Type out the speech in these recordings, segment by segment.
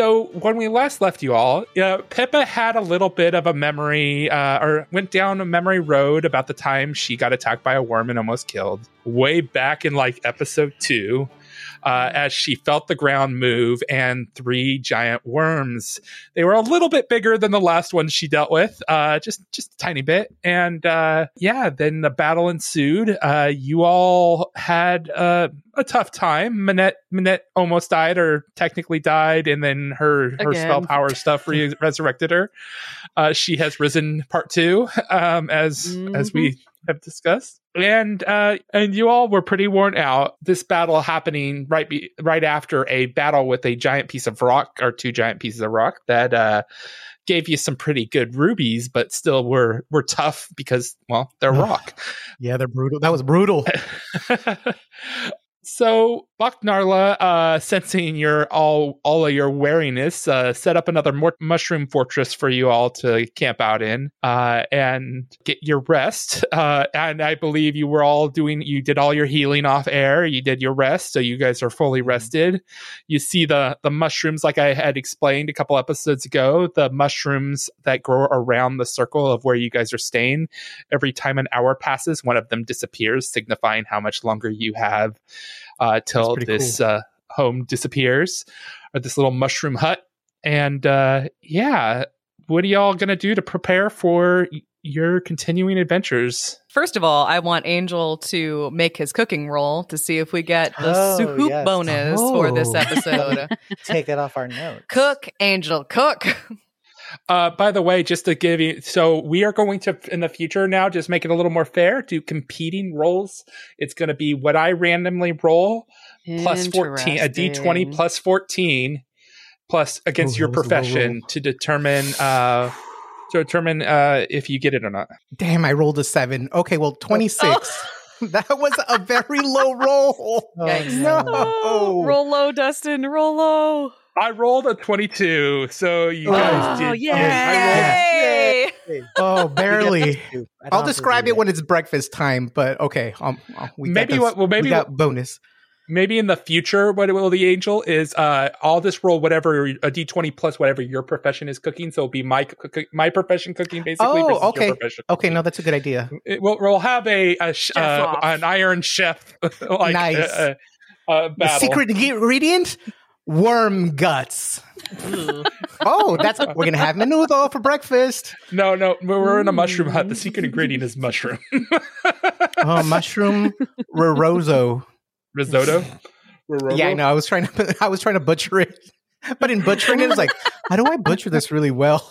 So when we last left you all, uh, Pippa had a little bit of a memory, uh, or went down a memory road about the time she got attacked by a worm and almost killed. Way back in like episode two, uh, as she felt the ground move and three giant worms. They were a little bit bigger than the last one she dealt with, uh, just just a tiny bit. And uh, yeah, then the battle ensued. Uh, you all had uh, a tough time. Minette Minette almost died, or technically died, and then her her Again. spell power stuff re- resurrected her. Uh, she has risen part two, um, as as we have discussed, and uh, and you all were pretty worn out. This battle happening right be, right after a battle with a giant piece of rock or two giant pieces of rock that uh, gave you some pretty good rubies, but still were were tough because well they're rock. Yeah, they're brutal. That was brutal. So Baknarla, uh, sensing your all all of your wariness, uh, set up another mor- mushroom fortress for you all to camp out in uh, and get your rest. Uh, and I believe you were all doing, you did all your healing off air. You did your rest, so you guys are fully rested. You see the the mushrooms, like I had explained a couple episodes ago, the mushrooms that grow around the circle of where you guys are staying. Every time an hour passes, one of them disappears, signifying how much longer you have uh, till pretty this uh, home disappears or this little mushroom hut. And uh, yeah, what are y'all gonna do to prepare for your continuing adventures? First of all, I want Angel to make his cooking roll to see if we get the Oh, soup yes. bonus for this Oh. episode. Take it off our notes. cook, Angel, cook. Uh, by the way, just to give you, so we are going to in the future now just make it a little more fair. Do competing rolls. It's going to be what I randomly roll plus fourteen, a d twenty plus fourteen, plus against Ooh, your that was a low profession to determine uh to determine uh if you get it or not. Damn, I rolled a seven. Okay, well, 26. that was a very low roll. Oh, Yikes. no. Oh, roll low, Dustin. Roll low. I rolled a twenty-two, so you guys Oh, did. yay! I rolled- Oh, barely. I don't I'll describe it when it's breakfast time, but okay. Um, uh, we got Maybe this- what- well, maybe we got bonus. maybe in the future what it will the angel is uh i'll just roll whatever a d20 plus whatever your profession is cooking so it'll be my cook- my profession cooking basically Oh, okay. your profession Okay, no, that's a good idea. it, we'll, we'll have a, a sh- uh, an iron chef like Nice. uh, uh, uh, The battle. secret ingredient: worm guts. Oh, that's we're gonna have menudo for breakfast. no no we're in a mushroom hut the secret ingredient is mushroom Oh, mushroom rorozo. risotto Yeah, I know. I was trying to I was trying to butcher it, but in butchering it, it's like, how do I butcher this really well?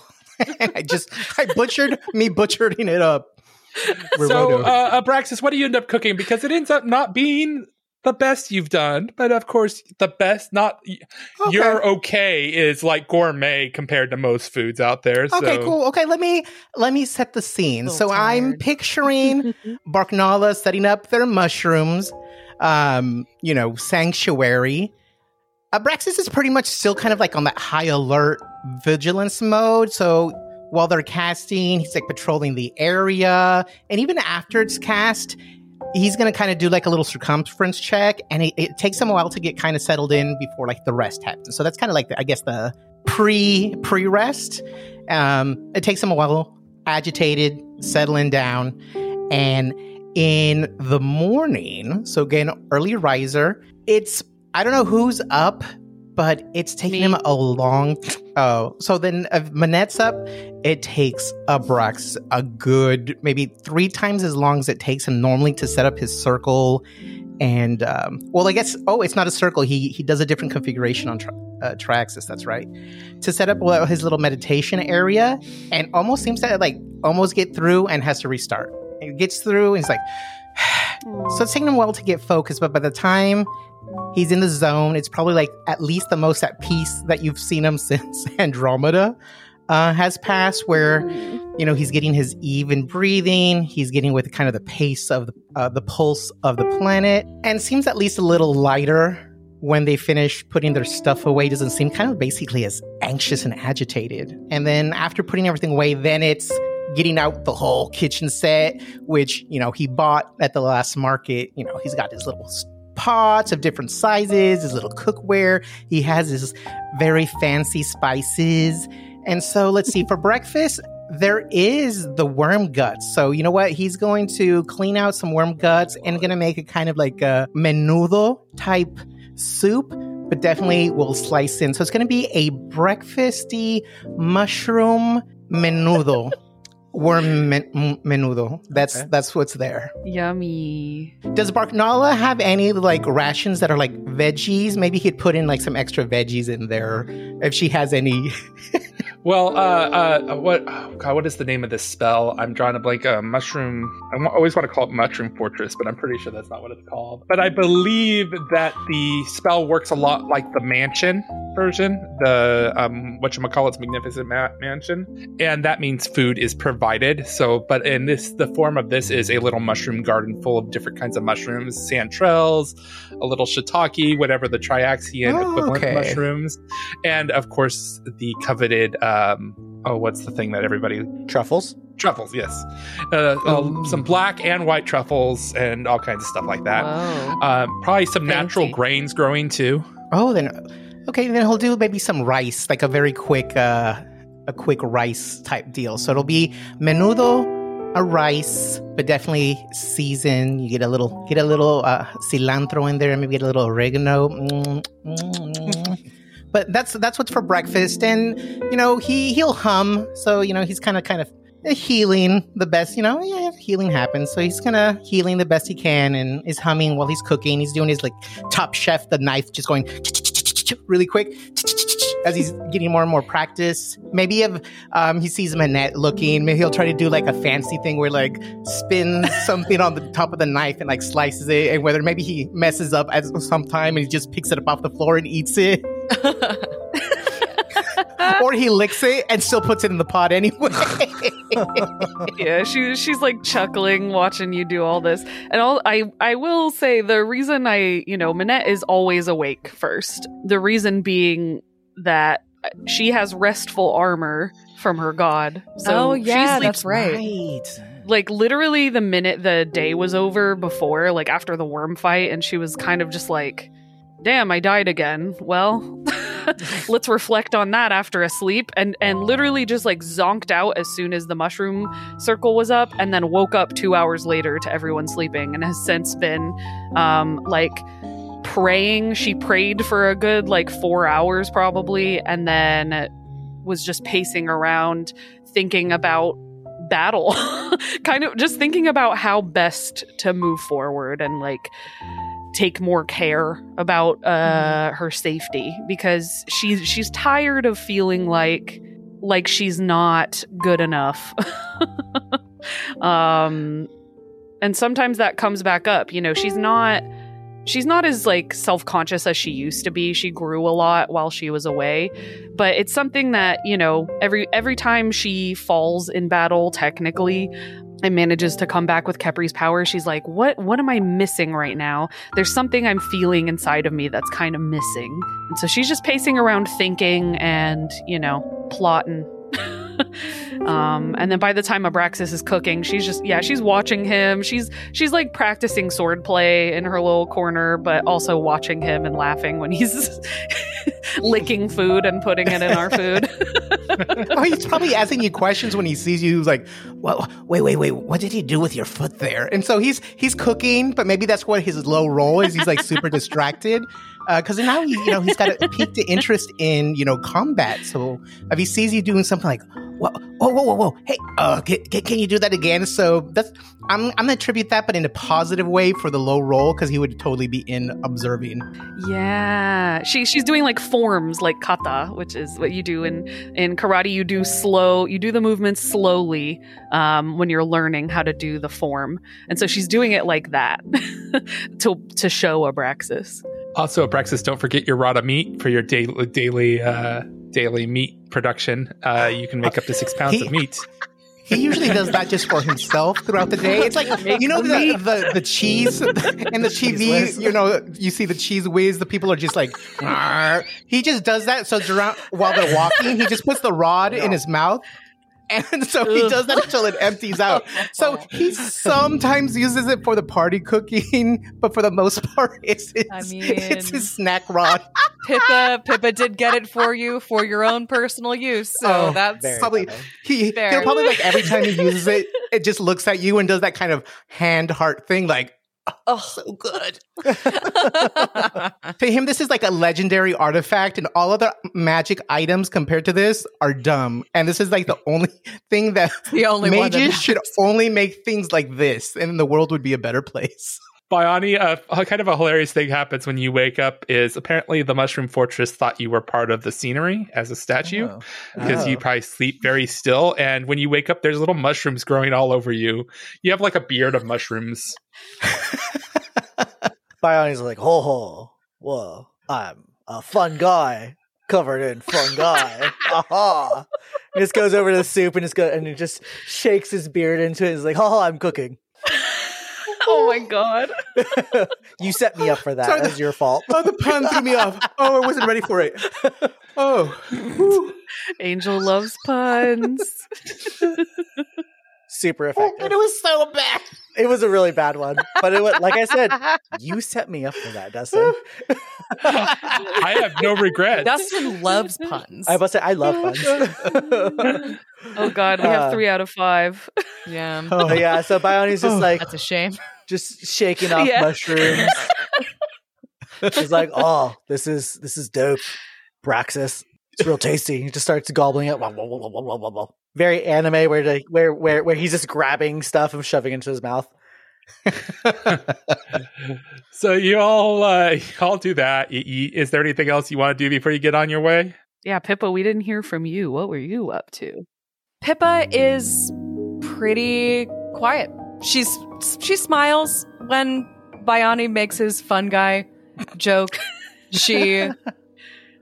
and I just I butchered me butchering it up. so uh, abraxas what do you end up cooking because it ends up not being the best you've done but of course the best not Okay. you're okay is like gourmet compared to most foods out there. So. Okay, cool. Okay, let me let me set the scene. Little So I'm picturing Barknala setting up their mushrooms, um, you know, sanctuary. Abraxas is pretty much still kind of like on that high alert vigilance mode. So while they're casting, he's like patrolling the area, and even after it's cast, he's gonna kind of do like a little circumference check, and it, it takes him a while to get kind of settled in before like the rest happens. So that's kind of like the, I guess the pre pre rest. Um, it takes him a while, agitated, settling down, and in the morning, so again, early riser. It's I don't know who's up, but it's taking Me. him a long. Oh, so then if Minette's up, it takes Abrax a good maybe three times as long as it takes him normally to set up his circle. And um, well, I guess oh, it's not a circle. He he does a different configuration on tra- uh, Triaxus. That's right. To set up well, his little meditation area, and almost seems to like almost get through and has to restart. It gets through, and he's like, so it's taking him a while to get focused. But by the time he's in the zone, it's probably like at least the most at peace that you've seen him since Andromeda uh, has passed, where you know he's getting his even breathing. He's getting with kind of the pace of the, uh, the pulse of the planet. And seems at least a little lighter when they finish putting their stuff away. Doesn't seem kind of basically as anxious and agitated. And then after putting everything away then it's getting out the whole kitchen set which you know he bought at the last market. You know he's got his little pots of different sizes, his little cookware. He has his very fancy spices. And so let's see, for breakfast, there is the worm guts. So you know what? He's going to clean out some worm guts and gonna make a kind of like a menudo type soup, but definitely will slice in. So it's gonna be a breakfasty mushroom menudo. Worm men- menudo. That's Okay. that's what's there. Yummy. Does Barknala have any like rations that are like veggies? Maybe he'd put in like some extra veggies in there if she has any. Well, uh, uh, what? Oh God, what is the name of this spell? I'm drawing a blank. Uh, mushroom. I always want to call it Mushroom Fortress, but I'm pretty sure that's not what it's called. But I believe that the spell works a lot like the Mansion version, the um, what you call it's Magnificent Ma- Mansion, and that means food is provided. So, but in this, the form of this is a little mushroom garden full of different kinds of mushrooms, chanterelles, a little shiitake, whatever the triaxian Oh, equivalent okay. mushrooms, and of course the coveted. Um, oh, what's the thing that everybody Truffles? truffles? Yes, uh, uh, some black and white truffles and all kinds of stuff like that. Whoa. Um, probably some natural grains growing too. Oh, then okay, then he'll do maybe some rice, like a very quick, uh, a quick rice type deal. So it'll be menudo, a rice, but definitely season. You get a little, get a little uh, cilantro in there, maybe get a little oregano. Mm, mm, mm. but that's that's what's for breakfast, and you know he he'll hum. So you know he's kind of kind of healing the best. You know, yeah, healing happens. So he's kind of healing the best he can, and is humming while he's cooking. He's doing his like top chef, the knife just going really quick as he's getting more and more practice. Maybe if um, he sees Minette looking, maybe he'll try to do like a fancy thing where like spins something on the top of the knife and like slices it, and whether maybe he messes up at some time and he just picks it up off the floor and eats it, or he licks it and still puts it in the pot anyway. yeah, she she's like chuckling watching you do all this. And all I I will say the reason I, you know, Minette is always awake first. The reason being that she has restful armor from her god. So Oh, yeah, she that's sleeps right. like literally the minute the day was over before, like after the worm fight, and she was kind of just like, damn, I died again. Well, let's reflect on that after a sleep and and literally just like zonked out as soon as the mushroom circle was up and then woke up two hours later to everyone sleeping and has since been um like praying. She prayed for a good like four hours probably and then was just pacing around thinking about battle. Kind of just thinking about how best to move forward and like take more care about uh her safety because she's she's tired of feeling like like she's not good enough. Um and sometimes that comes back up you know she's not she's not as like self-conscious as she used to be. She grew a lot while she was away but it's something that you know every every time she falls in battle technically and manages to come back with Kepri's power. She's like what what am i missing right now? There's something i'm feeling inside of me that's kind of missing. And so she's just pacing around thinking and you know plotting. Um and then by the time abraxas is cooking she's just yeah she's watching him. She's she's like practicing swordplay in her little corner but also watching him and laughing when he's licking food and putting it in our food oh, he's probably asking you questions when he sees you. He's like, "Well, wait, wait, wait. What did he do with your foot there?" And so he's he's cooking, but maybe that's what his low roll is. He's like super distracted because now he, you know he's got a peaked interest in you know combat. So if he sees you doing something like, "Whoa, whoa, whoa, whoa, hey, uh, can, can, can you do that again?" So that's I'm I'm gonna attribute that, but in a positive way for the low roll because he would totally be in observing. yeah she she's doing like forms like kata which is what you do in in karate you do slow you do the movements slowly um, when you're learning how to do the form and so she's doing it like that to to show abraxas Also, Abraxas, don't forget your rata meat for your daily daily uh, daily meat production. Uh, you can make up to six pounds He- of meat. He usually does that just for himself throughout the day. It's like you know the the, the cheese and the TV. whiz. You know, you see the cheese whiz. The people are just like, "Arr." he just does that. So around while they're walking, he just puts the rod in his mouth. And so he does that until it empties out. So oh. he sometimes uses it for the party cooking, but for the most part, it's it's, I it's his snack rod. Pippa, Pippa did get it for you for your own personal use. So Oh, that's Probably funny. he Fair. he'll probably like every time he uses it, it just looks at you and does that kind of hand heart thing, like oh. so good. To him, this is like a legendary artifact, and all other magic items compared to this are dumb. And this is like the only thing that the only one that mages should only make things like this, and the world would be a better place. Biani, uh, a kind of a hilarious thing happens when you wake up is apparently the Mushroom Fortress thought you were part of the scenery as a statue Oh. because you Oh. probably sleep very still. And when you wake up, there's little mushrooms growing all over you. You have like a beard of mushrooms. Bioni's like, ho ho, whoa, I'm a fun guy covered in fungi. guy. Aha. He just goes over to the soup and just go and he just shakes his beard into it. He's like, oh, I'm cooking. oh my god. you set me up for that. Sorry, That was your fault. Oh, the pun threw me off. Oh, I wasn't ready for it. Oh, Whew. Angel loves puns. Super Oh, effective. it was so bad. It was a really bad one, but it was like I said, you set me up for that, Dustin. I have no regrets. Dustin loves puns. I must say, I love puns. Oh god, we have Uh, three out of five. yeah, Oh. But yeah, so Bioni's just Oh. like that's a shame. just shaking off Yeah. mushrooms. She's like, "Oh, this is this is dope, Braxis. It's real tasty." He just starts gobbling it. Wah, wah, wah, Very anime, where the, where where where he's just grabbing stuff and shoving into his mouth. so you all, uh, you all do that. You eat. Is there anything else you want to do before you get on your way? Yeah, Pippa, we didn't hear from you. What were you up to? Pippa is pretty quiet. She's she smiles when Biani makes his fun guy joke. She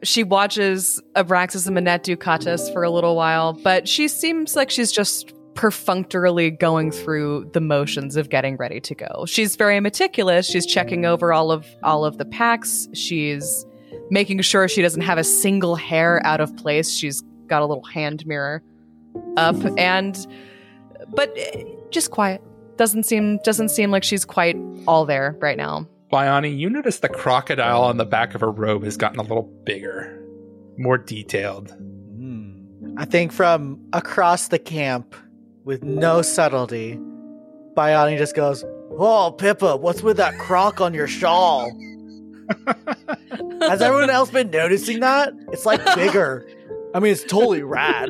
she watches Abraxas and Minette do katas for a little while, but she seems like she's just perfunctorily going through the motions of getting ready to go. She's very meticulous. She's checking over all of all of the packs. She's making sure she doesn't have a single hair out of place. She's got a little hand mirror up and but eh, just quiet. Doesn't seem doesn't seem like she's quite all there right now. Biani, you notice the crocodile on the back of her robe has gotten a little bigger, more detailed. Hmm. I think from across the camp, with no subtlety, Bioni just goes, "Oh, Pippa, what's with that croc on your shawl?" Has everyone else been noticing that? It's like bigger. I mean, it's totally rad.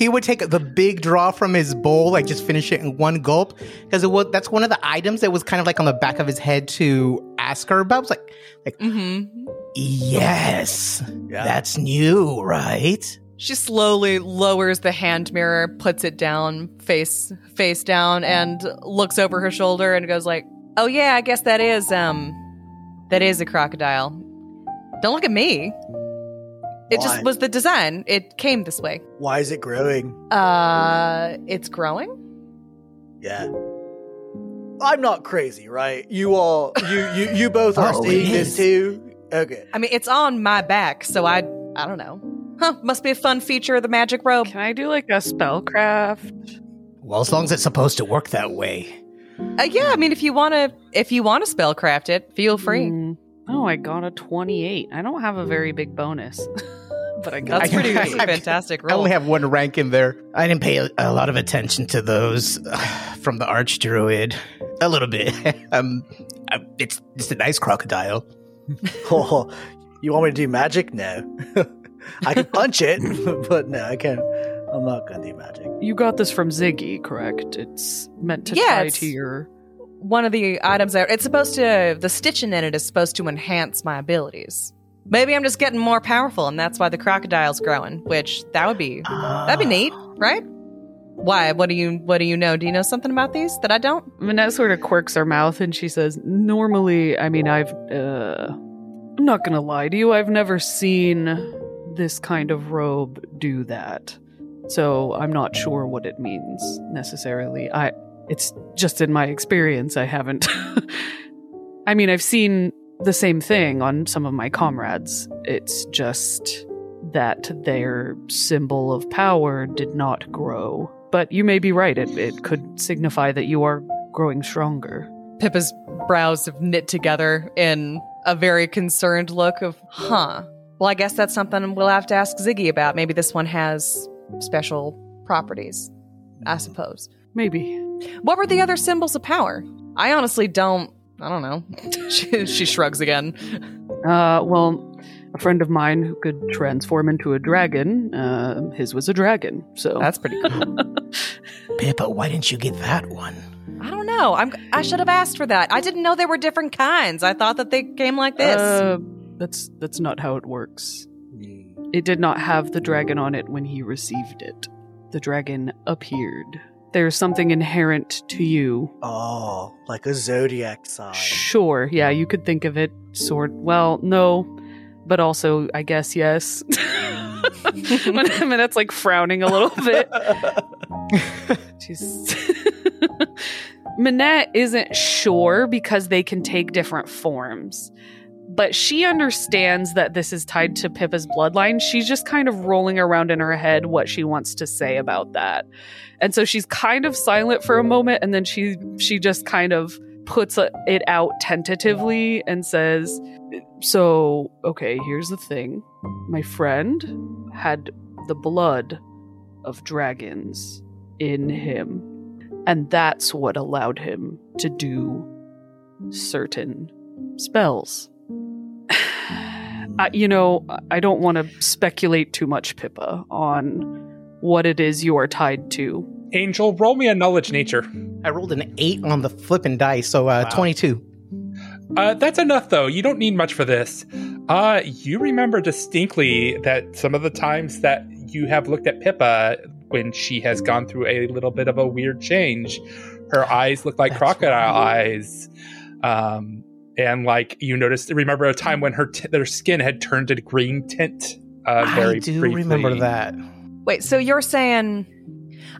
He would take the big draw from his bowl, like just finish it in one gulp, because it was that's one of the items that was kind of like on the back of his head to ask her about. I was like, Mm-hmm. yes, Yeah. that's new, right? She slowly lowers the hand mirror, puts it down, face face down, and looks over her shoulder and goes like, "Oh yeah, I guess that is um, that is a crocodile. Don't look at me. It Why? just was the design. It came this way. Why is it growing? Uh, it's growing. Yeah. I'm not crazy, right? You all, you you you both are Oh, seeing it this is. too. Okay. I mean, it's on my back, so I I don't know. Huh? Must be a fun feature of the magic robe. Can I do like a spellcraft? Well, as long as it's supposed to work that way. Uh, yeah, I mean, if you want to, if you want to spellcraft it, feel free. Mm, oh, I got a 28. I don't have a very big bonus. but I got That's pretty I- that's a I- fantastic I only have one rank in there. I didn't pay a, a lot of attention to those uh, from the archdruid. A little bit. um, uh, it's it's a nice crocodile. Oh, you want me to do magic? No. I can punch it, but no, I can't. I'm not gonna do magic. You got this from Ziggy, correct? It's meant to Yeah, tie to your. One of the items there, it's supposed to, the stitching in it is supposed to enhance my abilities. Maybe I'm just getting more powerful, and that's why the crocodile's growing. Which that would be that'd be neat, right? Why? What do you What do you know? Do you know something about these that I don't? Minette sort of quirks her mouth and she says, Normally, I mean, I've. Uh, I'm not gonna lie to you, I've never seen this kind of robe do that. So I'm not sure what it means necessarily. I. It's just in my experience, I haven't. I mean, I've seen the same thing on some of my comrades. It's just that their symbol of power did not grow. But you may be right. It, it could signify that you are growing stronger. Pippa's brows have knit together in a very concerned look of, huh. Well, I guess that's something we'll have to ask Ziggy about. Maybe this one has special properties, I suppose. Maybe. What were the other symbols of power? I honestly don't. I don't know. she, she shrugs again. Uh, well, a friend of mine who could transform into a dragon, uh, his was a dragon. So That's pretty cool. Pippa, why didn't you get that one? I don't know. I'm. I should have asked for that. I didn't know there were different kinds. I thought that they came like this. Uh, that's that's not how it works. It did not have the dragon on it when he received it. The dragon appeared. There's something inherent to you. Oh, like a zodiac sign. Sure, yeah, you could think of it sort. Well, no, but also, I guess yes. Minette's like frowning a little bit. She's. Minette isn't sure because they can take different forms. But she understands that this is tied to Pippa's bloodline. She's just kind of rolling around in her head what she wants to say about that. And so she's kind of silent for a moment and then she she just kind of puts it out tentatively and says, "So, okay, here's the thing. My friend had the blood of dragons in him. And that's what allowed him to do certain spells. Uh, you know, I don't want to speculate too much, Pippa, on what it is you are tied to. Angel, roll me a knowledge nature. I rolled an eight on the flipping dice, so uh, Wow. 22. Uh, that's enough, though. You don't need much for this. Uh, you remember distinctly that some of the times that you have looked at Pippa when she has gone through a little bit of a weird change, her eyes look like That's crocodile right. eyes. Um, and like you noticed, remember a time when her t- their skin had turned to green tint. Uh, very I do briefly. remember that. Wait, so you're saying?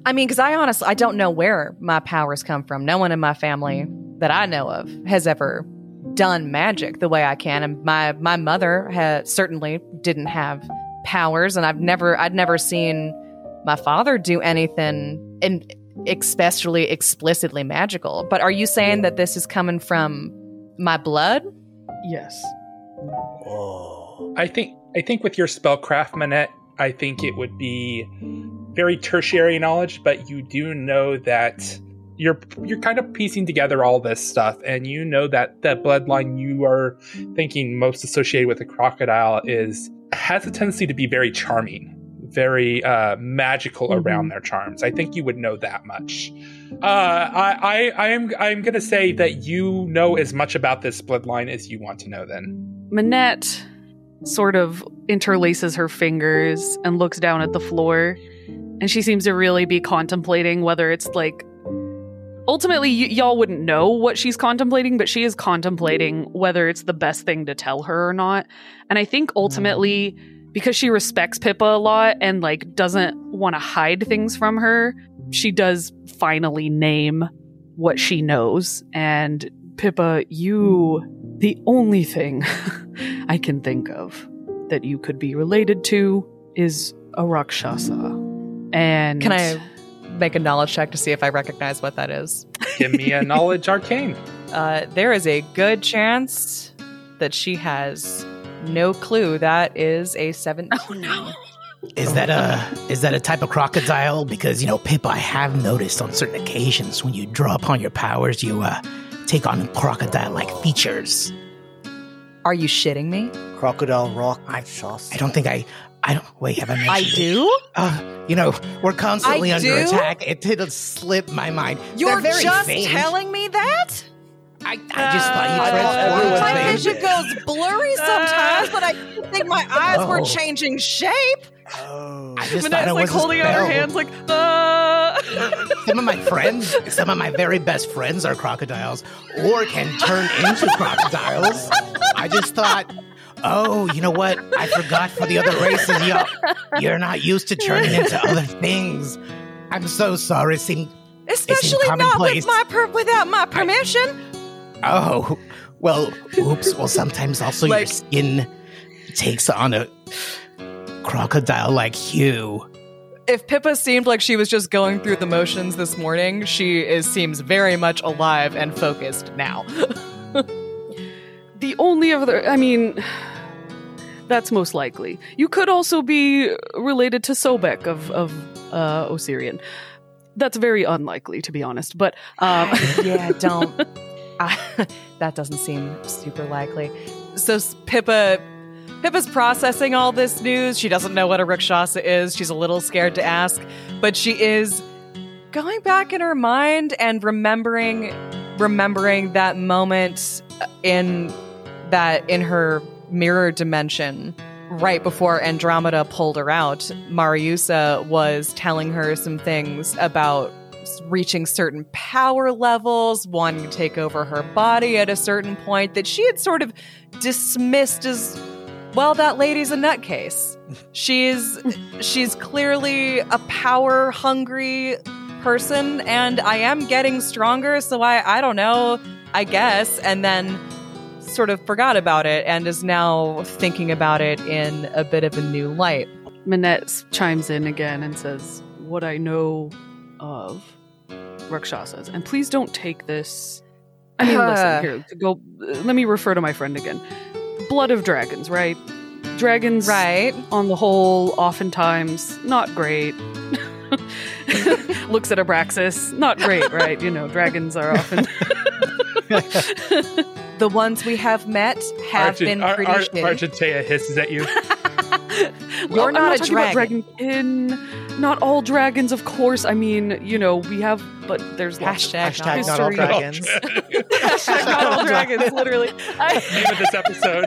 I mean, because I honestly I don't know where my powers come from. No one in my family that I know of has ever done magic the way I can, and my my mother had certainly didn't have powers, and I've never I'd never seen my father do anything and especially explicitly magical. But are you saying that this is coming from my blood? Yes. Oh. I think I think with your spellcraft, Minette, I think it would be very tertiary knowledge, but you do know that you're you're kind of piecing together all this stuff, and you know that the bloodline you are thinking most associated with a crocodile is has a tendency to be very charming, very uh, magical around their charms. I think you would know that much. Uh, I, I I am I'm gonna say that you know as much about this bloodline as you want to know. Then. Minette sort of interlaces her fingers and looks down at the floor, and she seems to really be contemplating whether it's like. Ultimately, y- y'all wouldn't know what she's contemplating, but she is contemplating whether it's the best thing to tell her or not. And I think ultimately, because she respects Pippa a lot and like doesn't want to hide things from her, she does finally name what she knows. And Pippa, you, the only thing I can think of that you could be related to is a Rakshasa. And Can I make a knowledge check to see if I recognize what that is? Give me a knowledge arcane. Uh, there is a good chance that she has no clue. That is a 17. Is that a is that a type of crocodile? Because you know, Pip, I have noticed on certain occasions when you draw upon your powers, you uh, take on crocodile-like features. Are you shitting me? Crocodile rock. I- sauce. I don't think I. I don't. Wait, have I mentioned? I it? do? Uh, you know, we're constantly I under do? attack. It did slip my mind. You're very just faint. telling me that? I, I just thought you Uh, transformed everyone's My vision goes blurry sometimes, but I think my eyes were Oh. changing shape. Oh. I just thought Minette's it like was holding out her hands, like, uh. Some of my friends, some of my very best friends are crocodiles or can turn into crocodiles. I just thought, oh, you know what? I forgot for the other races, y'all, you're not used to turning into other things. I'm so sorry. It seemed, Especially not with my per- without my permission. Oh, well, oops. Well, sometimes also your skin takes on a crocodile like hue. If Pippa seemed like she was just going through the motions this morning, she is seems very much alive and focused now. The only other, I mean, that's most likely. You could also be related to Sobek of of uh, Osirian. That's very unlikely, to be honest. But um, yeah, don't. That doesn't seem super likely. So Pippa, Pippa's processing all this news. She doesn't know what a Rakshasa is. She's a little scared to ask, but she is going back in her mind and remembering, remembering that moment in that in her mirror dimension right before Andromeda pulled her out, Mariusa was telling her some things about reaching certain power levels, wanting to take over her body at a certain point that she had sort of dismissed as well that lady's a nutcase. She's she's clearly a power hungry person and I am getting stronger so I I don't know, I guess and then sort of forgot about it and is now thinking about it in a bit of a new light. Minette chimes in again and says, What I know of Rakshasas. And please don't take this. I mean, Uh. listen, here, to go. Let me refer to my friend again. Blood of dragons, right? Dragons, Right. on the whole, oftentimes not great. Looks at Abraxas, not great, right? You know, dragons are often. The ones we have met have Argent- been pretty Ar- shitty. Argentea hisses at you. You're I'm not a talking about dragon. dragonkin. Not all dragons, of course. I mean, you know, we have, but there's lots of Hashtag, Hashtag not all dragons. Hashtag not all dragons, literally. I, Name of this episode.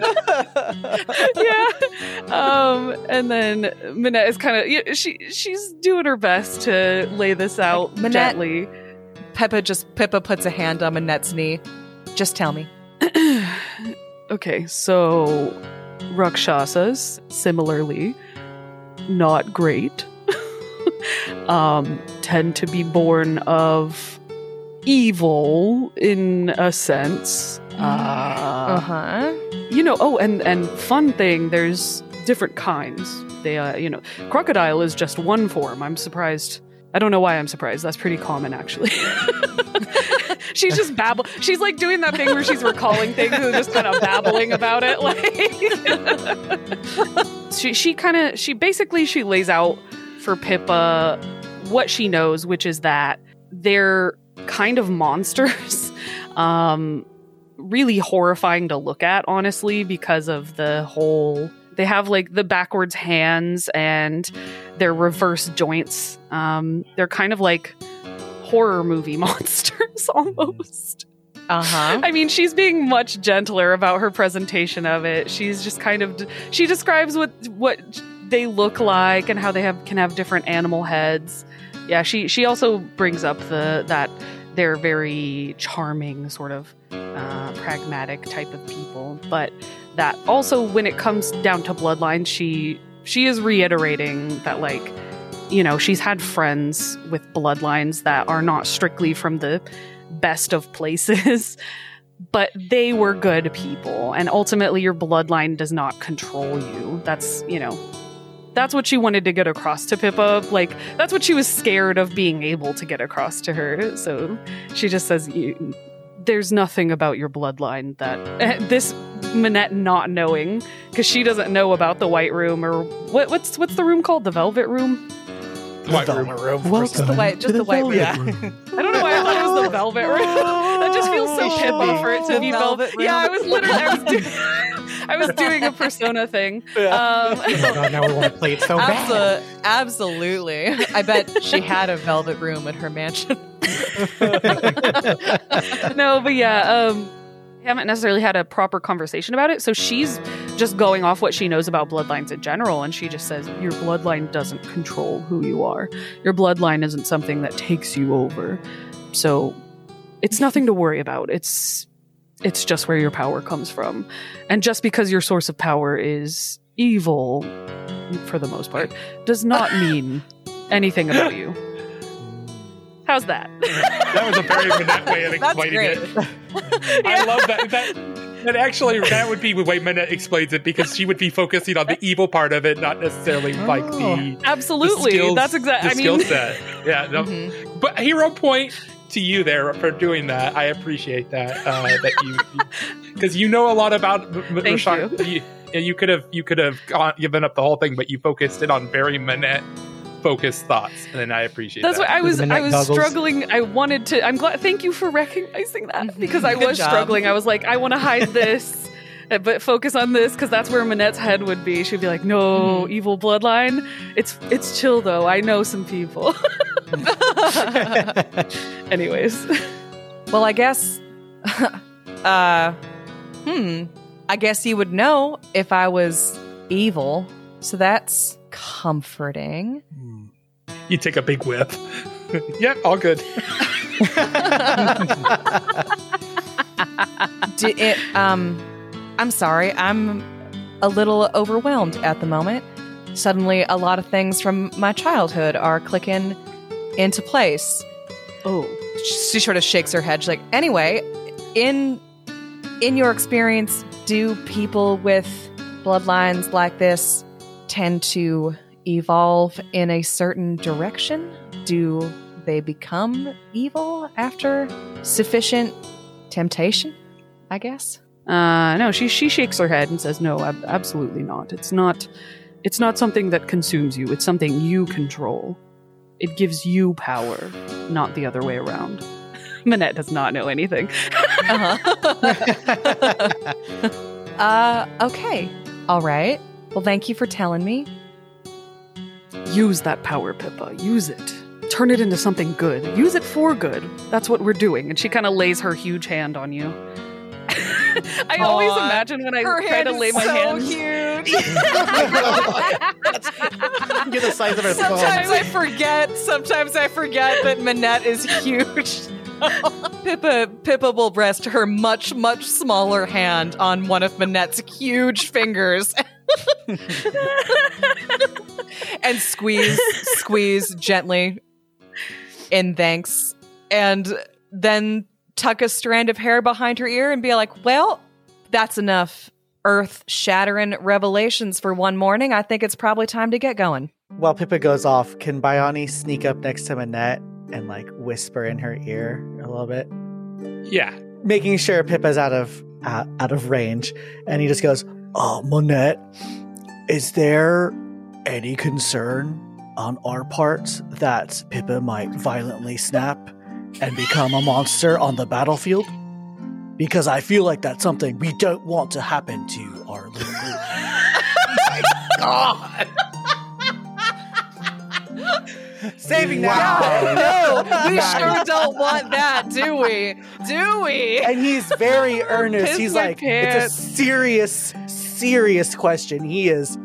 yeah. Um, and then Minette is kind of yeah, she she's doing her best to lay this out Minette- gently. Pippa just Pippa puts a hand on Minette's knee. Just tell me. okay, so Rakshasas, similarly, not great. um, tend to be born of evil in a sense. Uh, huh. you know oh and and fun thing there's different kinds they uh you know crocodile is just one form i'm surprised i don't know why i'm surprised that's pretty common actually she's just babble she's like doing that thing where she's recalling things and just kind of babbling about it like she she kind of she basically she lays out for pippa what she knows which is that they're kind of monsters um really horrifying to look at, honestly, because of the whole. They have like the backwards hands and their reverse joints. Um, they're kind of like horror movie monsters almost. Uh huh. I mean, she's being much gentler about her presentation of it. She's just kind of she describes what what they look like and how they have can have different animal heads. Yeah, she she also brings up the that they're very charming, sort of uh, pragmatic type of people, but that also when it comes down to bloodline, she she is reiterating that like you know she's had friends with bloodlines that are not strictly from the best of places but they were good people. And ultimately your bloodline does not control you. That's you know that's what she wanted to get across to pippa. Like that's what she was scared of being able to get across to her. So she just says you, there's nothing about your bloodline that eh, this Minette not knowing because she doesn't know about the white room or what, what's what's the room called the velvet room The White room. Velvet room. Welcome Just the white, just to the white room. Yeah. I don't know why I thought it was the velvet room. that just feels so It should for it to The be velvet velvet. Yeah, I was literally I was doing I was doing a persona thing. Yeah. Um, Oh God, now we want to play it so bad. Absolutely. I bet she had a velvet room at her mansion. no, but yeah, um, haven't necessarily had a proper conversation about it. So she's just going off what she knows about bloodlines in general, and she just says your bloodline doesn't control who you are. Your bloodline isn't something that takes you over. So it's nothing to worry about. It's it's just where your power comes from. And just because your source of power is evil for the most part does not mean anything about you. How's that? That was a very Minette way of That's explaining great. it. I love that. that And actually, that would be the way Minette explains it because she would be focusing on the evil part of it, not necessarily like the the Absolutely. skills- That's exactly. the I skill mean, set. Yeah, no, Mhm. but hero point to you there for doing that. I appreciate that. Uh, that you because you know a lot about M- M- Thank Rashawn. You. yeah, you could have you could have gone, given up the whole thing, but you focused it on very Minette focused thoughts, and I appreciate that's that. what I was. the I was goggles. struggling. I wanted to. I'm glad. Thank you for recognizing that Mhm. because I Good was job. struggling. I was like, I want to hide this. uh, But focus on this because that's where Minette's head would be. She'd be like, "No, evil bloodline. It's it's chill though. I know some people." Anyways, well, I guess. uh, hmm. I guess you would know if I was evil. So that's comforting. Hmm. you take a big whip. yeah, all good. Do it, um, I'm sorry. I'm a little overwhelmed at the moment. Suddenly, a lot of things from my childhood are clicking into place. oh, She sort of shakes her head. She's like, "Anyway, in in your experience, do people with bloodlines like this tend to evolve in a certain direction? Do they become evil after sufficient temptation? I guess." Uh, no, she she shakes her head and says, "No, ab- absolutely not. It's not. It's not something that consumes you. It's something you control. It gives you power, not the other way around." Minette does not know anything. Uh-huh. uh, okay. All right. Well, thank you for telling me. Use that power, Pippa. Use it. Turn it into something good. Use it for good. That's what we're doing. And she kind of lays her huge hand on you. I always imagine when I Her try to lay is my so hand. huge. You're the size of her phone. Sometimes I forget. Sometimes I forget that Minette is huge. Pippa Pippa will rest her much much smaller hand on one of Minette's huge fingers. and squeeze squeeze gently in thanks and then tuck a strand of hair behind her ear and be like, "Well, that's enough earth-shattering revelations for one morning. I think it's probably time to get going." While Pippa goes off, can Biani sneak up next to Minette and like whisper in her ear a little bit, Yeah, making sure Pippa's out of uh, out of range? And he just goes, "Oh, Minette, is there any concern on our part that Pippa might violently snap and become a monster on the battlefield? Because I feel like that's something we don't want to happen to our little group." My God. Saving Wow. No, we sure don't want that, do we? Do we? and he's very earnest. Piss He's like, pants. it's a serious, serious question. He is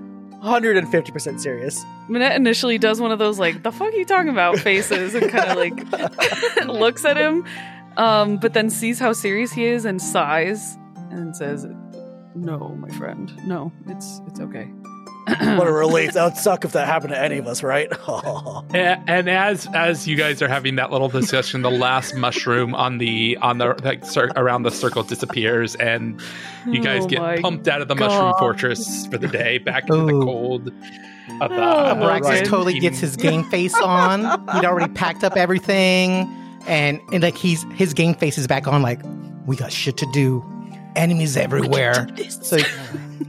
150% serious. Minette initially does one of those like the fuck are you talking about faces and kind of like looks at him, um, but then sees how serious he is and sighs and says, "No, my friend, no, it's it's okay." What a relief. That would suck if that happened to any of us, right? and, and as as you guys are having that little discussion, the last mushroom on the on the like, cir- around the circle disappears, and you guys Oh get pumped out of the mushroom fortress for the day, back into the Ooh. cold of the. Oh, of the Abraxas right. totally gets his game face on. He'd already packed up everything, and and like he's his game face is back on. Like we got shit to do, enemies everywhere. So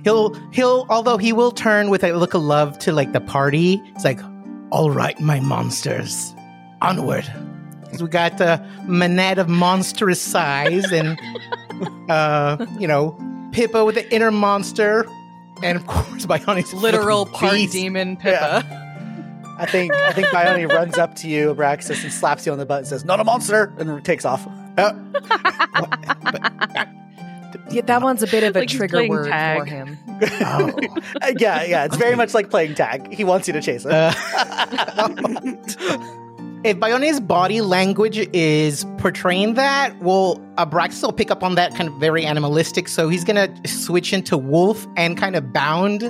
he'll he'll although he will turn with a look of love to like the party. It's like, all right, my monsters, onward. we got the Minette of monstrous size, and uh, you know Pippa with the inner monster, and of course Bioni's Literal part beast. demon Pippa. I think I think Bioni runs up to you, Abraxas, and slaps you on the butt and says, Not a monster! and takes off. Uh, Yeah, that one's a bit of a Like trigger word tag. for him. oh. Yeah, yeah, it's very much like playing tag. He wants you to chase him. Uh, if Bione's body language is portraying that, well, Abraxas will pick up on that kind of very animalistic. So he's gonna switch into wolf and kind of bound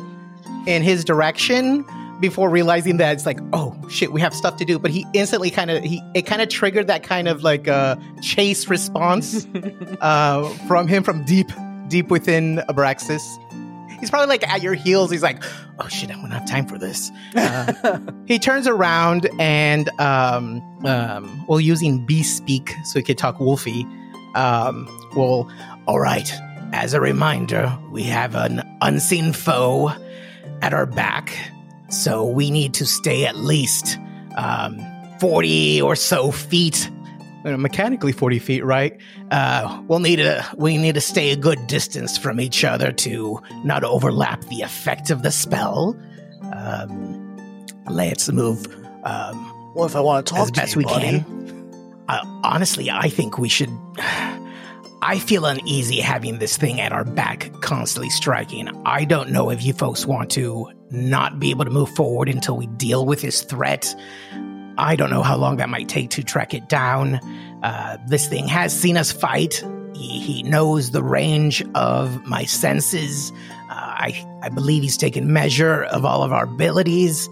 in his direction before realizing that it's like, oh shit, we have stuff to do. But he instantly kind of he it kind of triggered that kind of like uh, chase response uh, from him from deep deep within Abraxas. He's probably like at your heels. He's like, "Oh shit, I don't have time for this." Uh, he turns around and, um, um, well, using beast speak so he could talk Wolfie. Um, well, all right. As a reminder, we have an unseen foe at our back, so we need to stay at least um, forty or so feet. Uh, mechanically 40 feet right? Uh, we'll need to we need to stay a good distance from each other to not overlap the effect of the spell. Um, let's move um, well, if I want to talk as to best you, we buddy, can. Uh, honestly i think we should i feel uneasy having this thing at our back constantly striking i don't know if you folks want to not be able to move forward until we deal with this threat I don't know how long that might take to track it down. Uh, this thing has seen us fight. He, he knows the range of my senses. Uh, I, I believe he's taken measure of all of our abilities.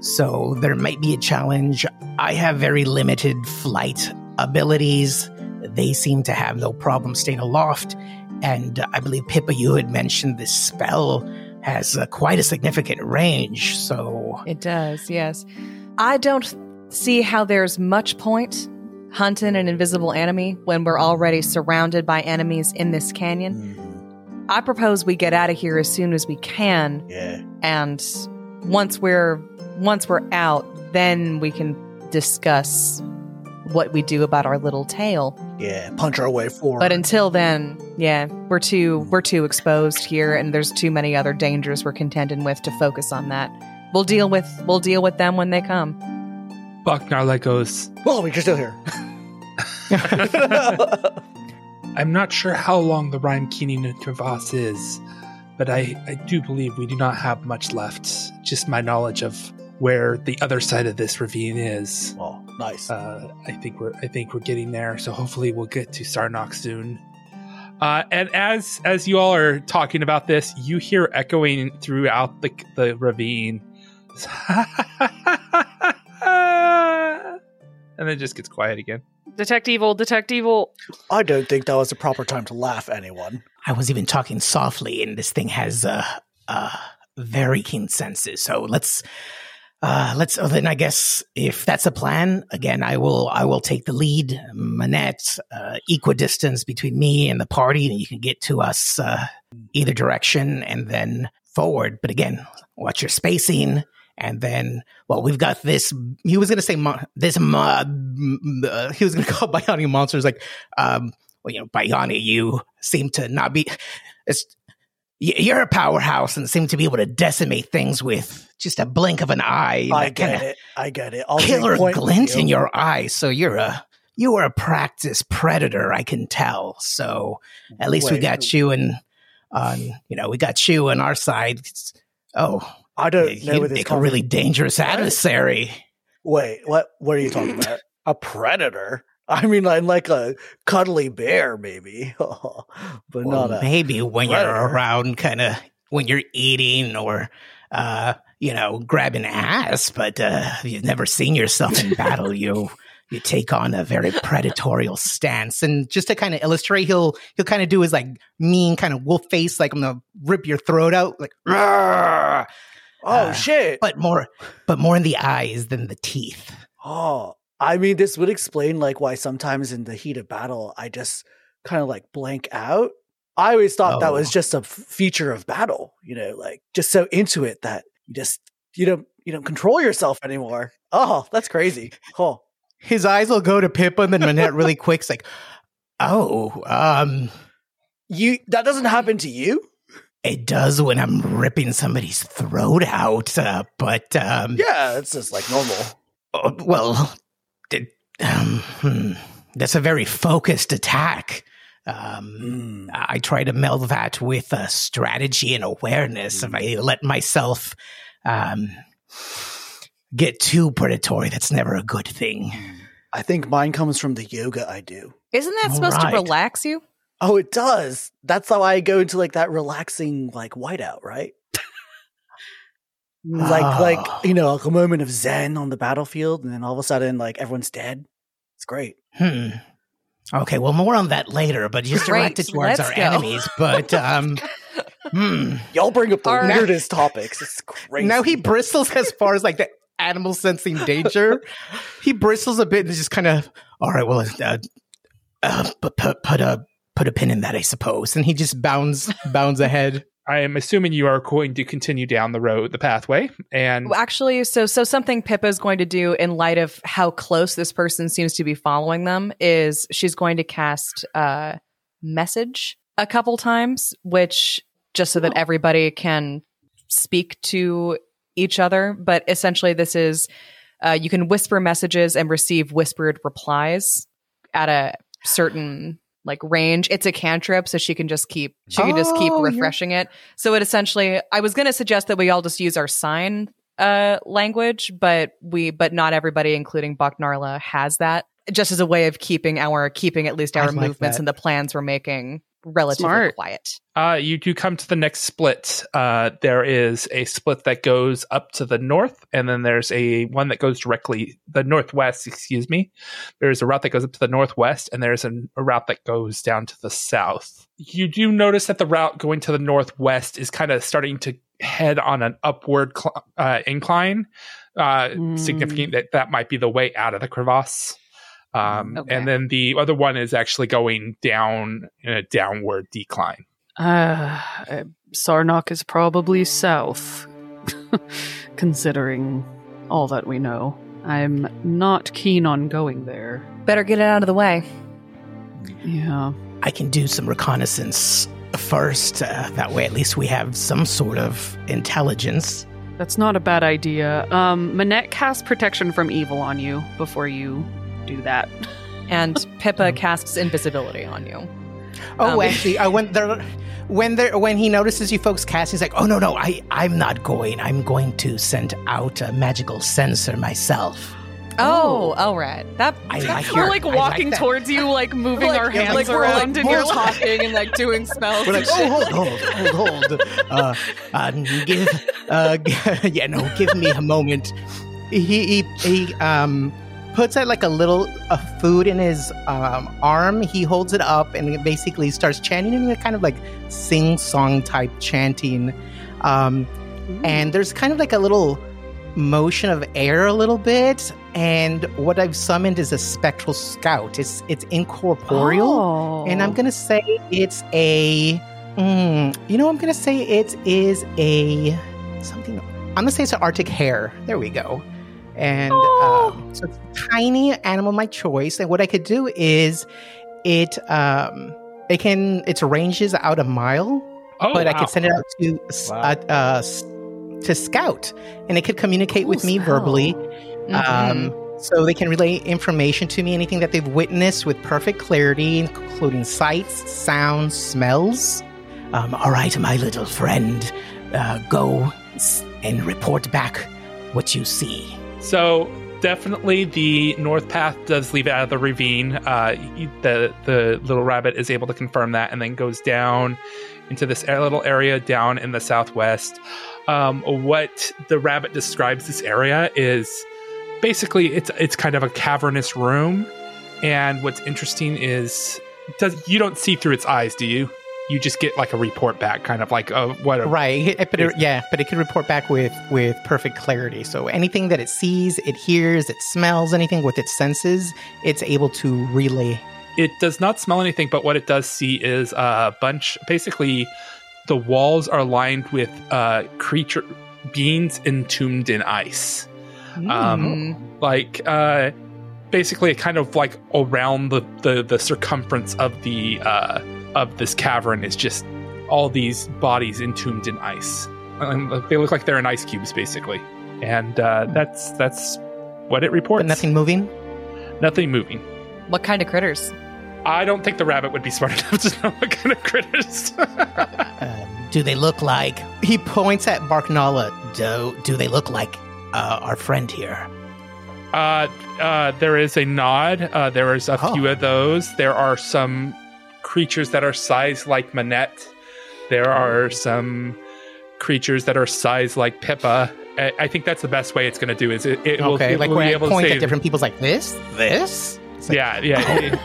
So there might be a challenge. I have very limited flight abilities. They seem to have no problem staying aloft. And I believe Pippa, you had mentioned this spell has uh, quite a significant range. So It does, yes. I don't see how there's much point hunting an invisible enemy when we're already surrounded by enemies in this canyon. Mhm. I propose we get out of here as soon as we can, yeah, and once we're once we're out, then we can discuss what we do about our little tail. Yeah, punch our way forward. But until then, yeah, we're too we're too exposed here, and there's too many other dangers we're contending with to focus on that. We'll deal with we'll deal with them when they come. Bucknarla goes, Well, we're still here. I'm not sure how long the Rimekeening Crevasse is, but I, I do believe we do not have much left. Just my knowledge of where the other side of this ravine is. oh, nice. Uh, I think we're I think we're getting there. So hopefully we'll get to Sarnock soon. uh, and as as you all are talking about this, you hear echoing throughout the the ravine, and then it just gets quiet again. Detect evil, detect evil. I don't think that was the proper time to laugh, anyone. I was even talking softly, and this thing has uh, uh, very keen senses. So let's, uh, let's. Oh, then I guess if that's a plan, again, I will. I will take the lead. Minette, uh, equidistance between me and the party, and you can get to us uh, either direction, and then forward. But again, watch your spacing. And then, well, we've got this. He was going to say this. Mo- uh, he was going to call Bionic monsters like, um, well, you know, Bayani, you seem to not be. It's you're a powerhouse and seem to be able to decimate things with just a blink of an eye. I get it. I get it. I'll Killer glint you. in your eye. So you're a you are a practice predator. I can tell. So at least we Wait, got you and on. You know, we got you on our side. It's- oh, I don't know you make a really dangerous adversary. Wait, what? What are you talking about? a predator? I mean, I'm like a cuddly bear, maybe, but Well, not a. maybe when you're around, kind of when you're eating or, uh, you know, grabbing ass. But uh, you've never seen yourself in battle. You you take on a very predatorial stance, and just to kind of illustrate, he'll he'll kind of do his like mean kind of wolf face, like I'm gonna rip your throat out, like. Oh uh, shit! But more, but more in the eyes than the teeth. Oh, I mean, this would explain like why sometimes in the heat of battle, I just kind of like blank out. I always thought that was Oh. just a f- feature of battle, you know, like just so into it that you just you don't you don't control yourself anymore. Oh, that's crazy. Oh, His eyes will go to Pippa, and then Minette really quick's like, "Oh, um." you that doesn't happen to you? It does when I'm ripping somebody's throat out, uh, but um, Yeah, it's just like normal. uh, well, um, hmm, that's a very focused attack. Um, Mm. I try to meld that with a strategy and awareness. If I let myself um, get too predatory, that's never a good thing. I think mine comes from the yoga I do. Isn't that All supposed right. to relax you? Oh, it does. That's how I go into like that relaxing like whiteout, right? Like Oh. like you know, like a moment of zen on the battlefield, and then all of a sudden, like everyone's dead. It's great. Hmm. Okay, well, more on that later, but just Great, directed towards let's our go. enemies. But um, hmm. Y'all bring up the Our- weirdest topics. It's crazy. now he bristles as far as like the animal sensing danger. he bristles a bit and just kind of, all right, well, uh, uh, put, put, put a put a pin in that, I suppose. And he just bounds bounds ahead. I am assuming you are going to continue down the road, the pathway, and Well, Actually, so so something Pippa is going to do in light of how close this person seems to be following them is she's going to cast uh message a couple times, which just so that everybody can speak to each other. But essentially, this is uh, you can whisper messages and receive whispered replies at a certain like range. It's a cantrip, so she can just keep she can just keep Oh, refreshing it. So it essentially, I was going to suggest that we all just use our sign uh, language, but we, but not everybody, including Baknarla, has that. Just as a way of keeping our keeping at least our like movements that. and the plans we're making relatively Smart. quiet. Uh, you do come to the next split. Uh, there is a split that goes up to the north, and then there's a one that goes directly the northwest. Excuse me. There's a route that goes up to the northwest, and there's a, a route that goes down to the south. You do notice that the route going to the northwest is kind of starting to head on an upward cl- uh, incline, uh, Mm. significant that that might be the way out of the crevasse. Um, Okay. And then the other one is actually going down in a downward decline. Uh, uh, Sarnak is probably south, considering all that we know. I'm not keen on going there. Better get it out of the way. Yeah. I can do some reconnaissance first. Uh, that way, at least we have some sort of intelligence. That's not a bad idea. Um, Minette casts protection from evil on you before you do that. And Pippa casts invisibility on you. Oh, Um, actually, uh, when there, when there, when he notices you folks cast, he's like, "Oh no, no, I, I'm not going. I'm going to send out a magical sensor myself." Oh, all right. That I that- like We're your- like I like walking towards you, like moving like, our hands like around, like, and we're you're talking and like doing spells. We're like, oh, hold, hold, hold, hold. Uh, uh, give, uh, yeah, no, give me a moment. He, he, he, um, puts out like a little uh, food in his um, arm. He holds it up and it basically starts chanting in a kind of like sing song type chanting. Um, and there's kind of like a little motion of air a little bit. And what I've summoned is a spectral scout. It's it's incorporeal. Oh. And I'm gonna say it's a. Mm, you know, I'm gonna say it is a something. I'm gonna say it's an Arctic hare. There we go. And Oh. um, so it's a tiny animal, my choice. And what I could do is, it um, it can its range is out a mile, Oh, but I wow. could send it out to Wow. uh, uh, to scout, and it could communicate with me spell. verbally. Mhm. Um, so they can relay information to me, anything that they've witnessed with perfect clarity, including sights, sounds, smells. Um, all right, my little friend, uh, go and report back what you see. So definitely the north path does leave it out of the ravine. Uh, the the little rabbit is able to confirm that, and then goes down into this little area down in the southwest. Um, what the rabbit describes this area is basically it's it's kind of a cavernous room, and what's interesting is does you don't see through its eyes, do you? You just get like a report back, kind of like uh, what a Right, but it, yeah, but it can report back with with perfect clarity. So anything that it sees, it hears, it smells, anything with its senses, it's able to relay. it does not smell anything, but what it does see is a bunch. Basically, the walls are lined with uh, creature beings entombed in ice. Um, like uh, basically, kind of like around the, the the circumference of the uh, of this cavern is just all these bodies entombed in ice. Um, they look like they're in ice cubes, basically, and uh, that's that's what it reports. But nothing moving. nothing moving. what kind of critters? I don't think the rabbit would be smart enough to know what kind of critters. Um, do they look like? He points at Barknala. Do do they look like uh, our friend here? uh, uh, there is a nod. Uh, there is a Oh. few of those. There are some creatures that are sized like Minette. There are some creatures that are sized like Pippa. I, I think that's the best way it's going to do. Is it? it will, Okay, it like will when be I able point at different people's like this, this. Like, Yeah, yeah.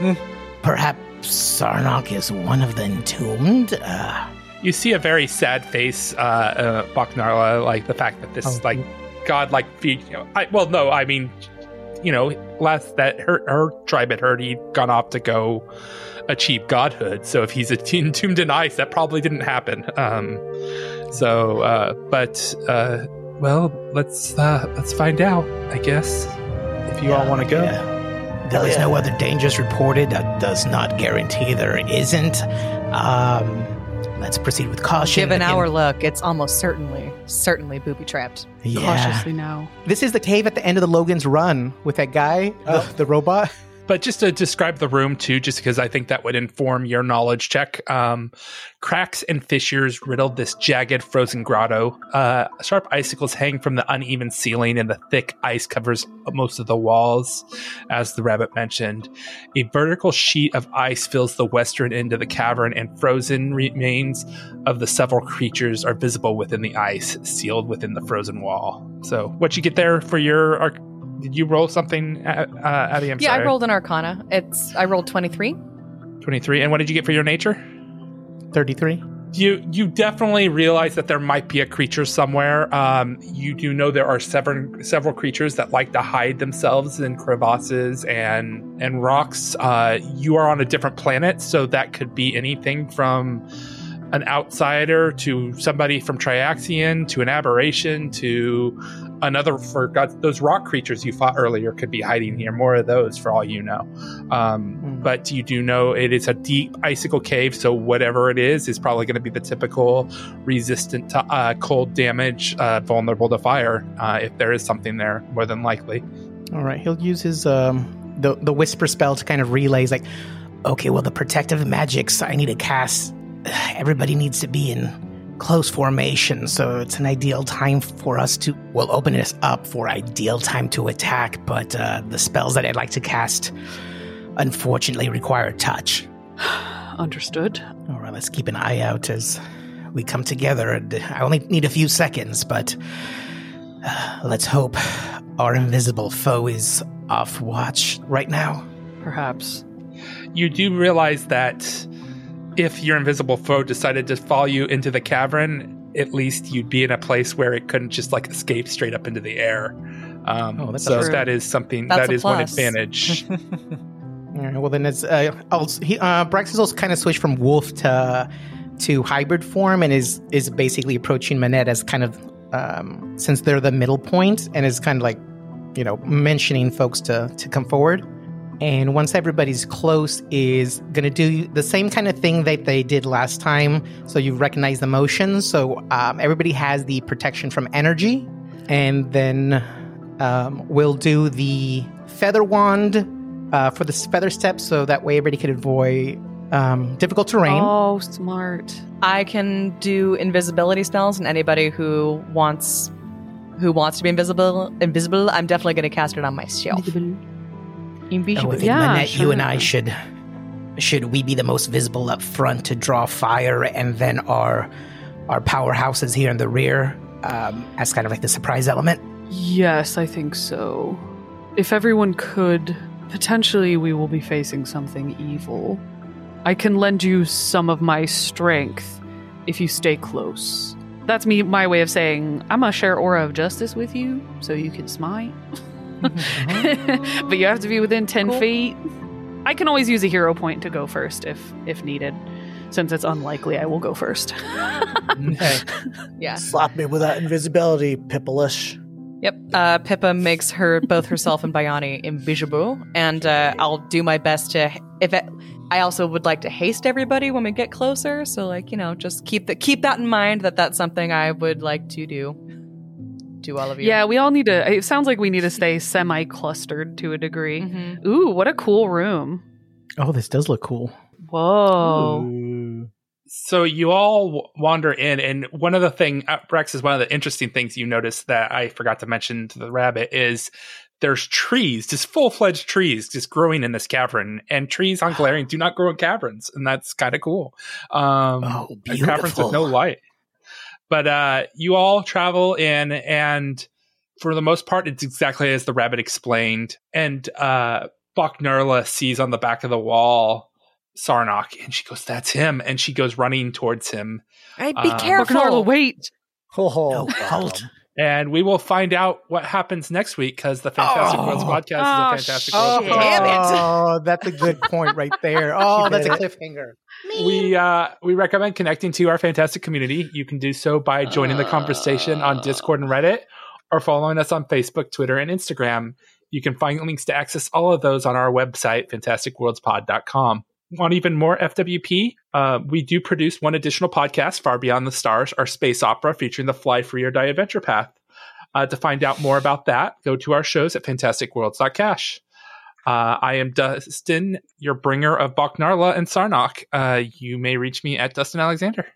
it- perhaps Sarnok is one of the entombed? Uh, You see a very sad face, uh, uh, Baknarla, like the fact that this, Oh. like, godlike feat. You know, I, well, no, I mean, you know, last that her her tribe had heard he'd gone off to go achieve godhood. So if he's entombed in ice, that probably didn't happen. Um, so, uh, but uh, well, let's uh, let's find out. I guess if you all want to go. yeah. There is no other dangers reported. That does not guarantee there isn't. Um, let's proceed with caution. Given And- our look, it's almost certainly, certainly booby trapped. yeah. Cautiously now. This is the cave at the end of the Logan's Run with that guy, Oh. the, the robot. But just to describe the room too, just because I think that would inform your knowledge check. Um, cracks and fissures riddled this jagged, frozen grotto. Uh, sharp icicles hang from the uneven ceiling, and the thick ice covers most of the walls, as the rabbit mentioned. A vertical sheet of ice fills the western end of the cavern, and frozen remains of the several creatures are visible within the ice, sealed within the frozen wall. So, what you get there for your? Did you roll something, uh, uh, Abbie? I'm yeah, sorry. I rolled an Arcana. It's I rolled twenty three. 23. And what did you get for your nature? 33. You you definitely realize that there might be a creature somewhere. Um, you do know there are several several creatures that like to hide themselves in crevasses and and rocks. Uh, you are on a different planet, so that could be anything from an outsider to somebody from Triaxus to an aberration to another for God, those rock creatures you fought earlier could be hiding here. More of those for all you know. Um, Mm. But you do know it is a deep icicle cave, so whatever it is is probably going to be the typical resistant to uh, cold damage, uh, vulnerable to fire. Uh, if there is something there, more than likely. All right, he'll use his um the the whisper spell to kind of relay. He's like, okay, well the protective magics I need to cast. Everybody needs to be in close formation, so it's an ideal time for us to. We'll open this up for ideal time to attack, but uh, the spells that I'd like to cast, unfortunately, require touch. Understood. All right, let's keep an eye out as we come together. I only need a few seconds, but uh, let's hope our invisible foe is off watch right now. Perhaps. You do realize that if your invisible foe decided to follow you into the cavern, at least you'd be in a place where it couldn't just like escape straight up into the air. Um, Oh, that's so true. that is something That's that a is one advantage. All right, well, then it's uh, also, he, uh, Brax has also kind of switched from wolf to to hybrid form and is is basically approaching Minette as kind of um, since they're the middle point and is kind of like you know mentioning folks to to come forward. And once everybody's close, is going to do the same kind of thing that they did last time. So you recognize the motions. So um, everybody has the protection from energy, and then um, we'll do the feather wand uh, for the feather step, so that way everybody could avoid um, difficult terrain. Oh, smart. I can do invisibility spells, and anybody who wants who wants to be invisible, invisible, I'm definitely going to cast it on myself. Oh, I think yeah, Minette, you and. I should should we be the most visible up front to draw fire, and then our our powerhouses here in the rear um, as kind of like the surprise element. Yes, I think so. If everyone could, potentially we will be facing something evil. I can lend you some of my strength if you stay close. That's me my way of saying I'm gonna share aura of justice with you so you can smite. but you have to be within 10 Cool. feet. I can always use a hero point to go first if if needed. Since it's unlikely I will go first. Okay. Yeah. Slap me with that invisibility, Pippalish. Yep. Uh, Pippa makes her both herself and Bayani invisible, and uh, I'll do my best to. If it, I also would like to haste everybody when we get closer, so like you know, just keep that keep that in mind that that's something I would like to do. To all of you. yeah, we all need to it sounds like we need to stay semi clustered to a degree. Mhm. Ooh, what a cool room. oh, this does look cool. Whoa. Ooh. So you all wander in, and one of the thing, uh, Rex, is one of the interesting things you notice that I forgot to mention to the rabbit is there's trees, just full fledged trees, just growing in this cavern, and trees on Golarion do not grow in caverns, and that's kind of cool. Um, Oh, and caverns with no light. But uh, you all travel in, and for the most part, it's exactly as the rabbit explained. And uh, Boknurla sees on the back of the wall Sarnok, and she goes, "That's him," and she goes running towards him. Hey, be Uh, careful. Bacanarla, wait. Oh, No, halt. And we will find out what happens next week because the Fantastic Oh. Worlds podcast Oh, is a Fantastic Oh, Worlds shit. podcast. Damn it. oh, that's a good point right there. Oh, that's a cliffhanger. we uh we recommend connecting to our fantastic community you can do so by joining the conversation on discord and reddit or following us on facebook twitter and instagram you can find links to access all of those on our website fantasticworldspod.com want even more fwp uh, we do produce one additional podcast far beyond the stars our space opera featuring the fly free or die adventure path uh, to find out more about that go to our shows at fantasticworlds.cash uh, I am Dustin, your bringer of Boknarla and Sarnok. Uh, you may reach me at Dustin Alexander.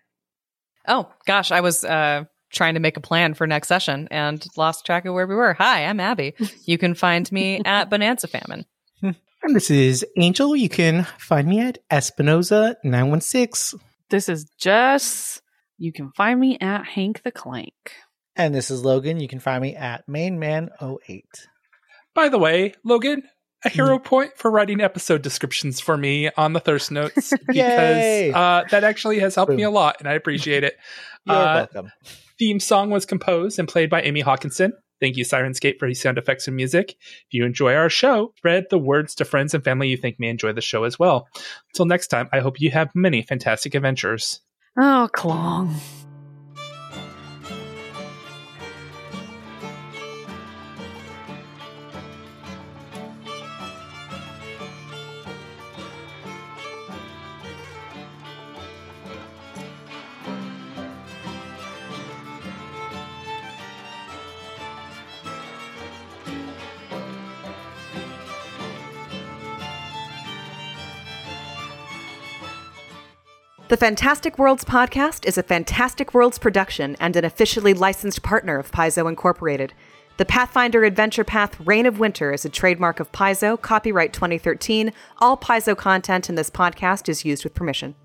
Oh gosh, I was uh, trying to make a plan for next session and lost track of where we were. Hi, I'm Abbie. You can find me at Bonanza Famine. And this is Angel. You can find me at Espinoza916. This is Jess. You can find me at Hank the Clank. And this is Logan. You can find me at mayneman08. By the way, Logan, a hero point for writing episode descriptions for me on the Thirst Notes because uh, that actually has helped me a lot and I appreciate it. You're Uh, welcome. theme song was composed and played by Amy Hankenson. Thank you, Syrinscape, for your sound effects and music. If you enjoy our show, spread the words to friends and family you think may enjoy the show as well. Until next time, I hope you have many fantastic adventures. Oh, Klong. The Fantastic Worlds podcast is a Fantastic Worlds production and an officially licensed partner of Paizo Incorporated. The Pathfinder Adventure Path Reign of Winter is a trademark of Paizo, copyright 2013. All Paizo content in this podcast is used with permission.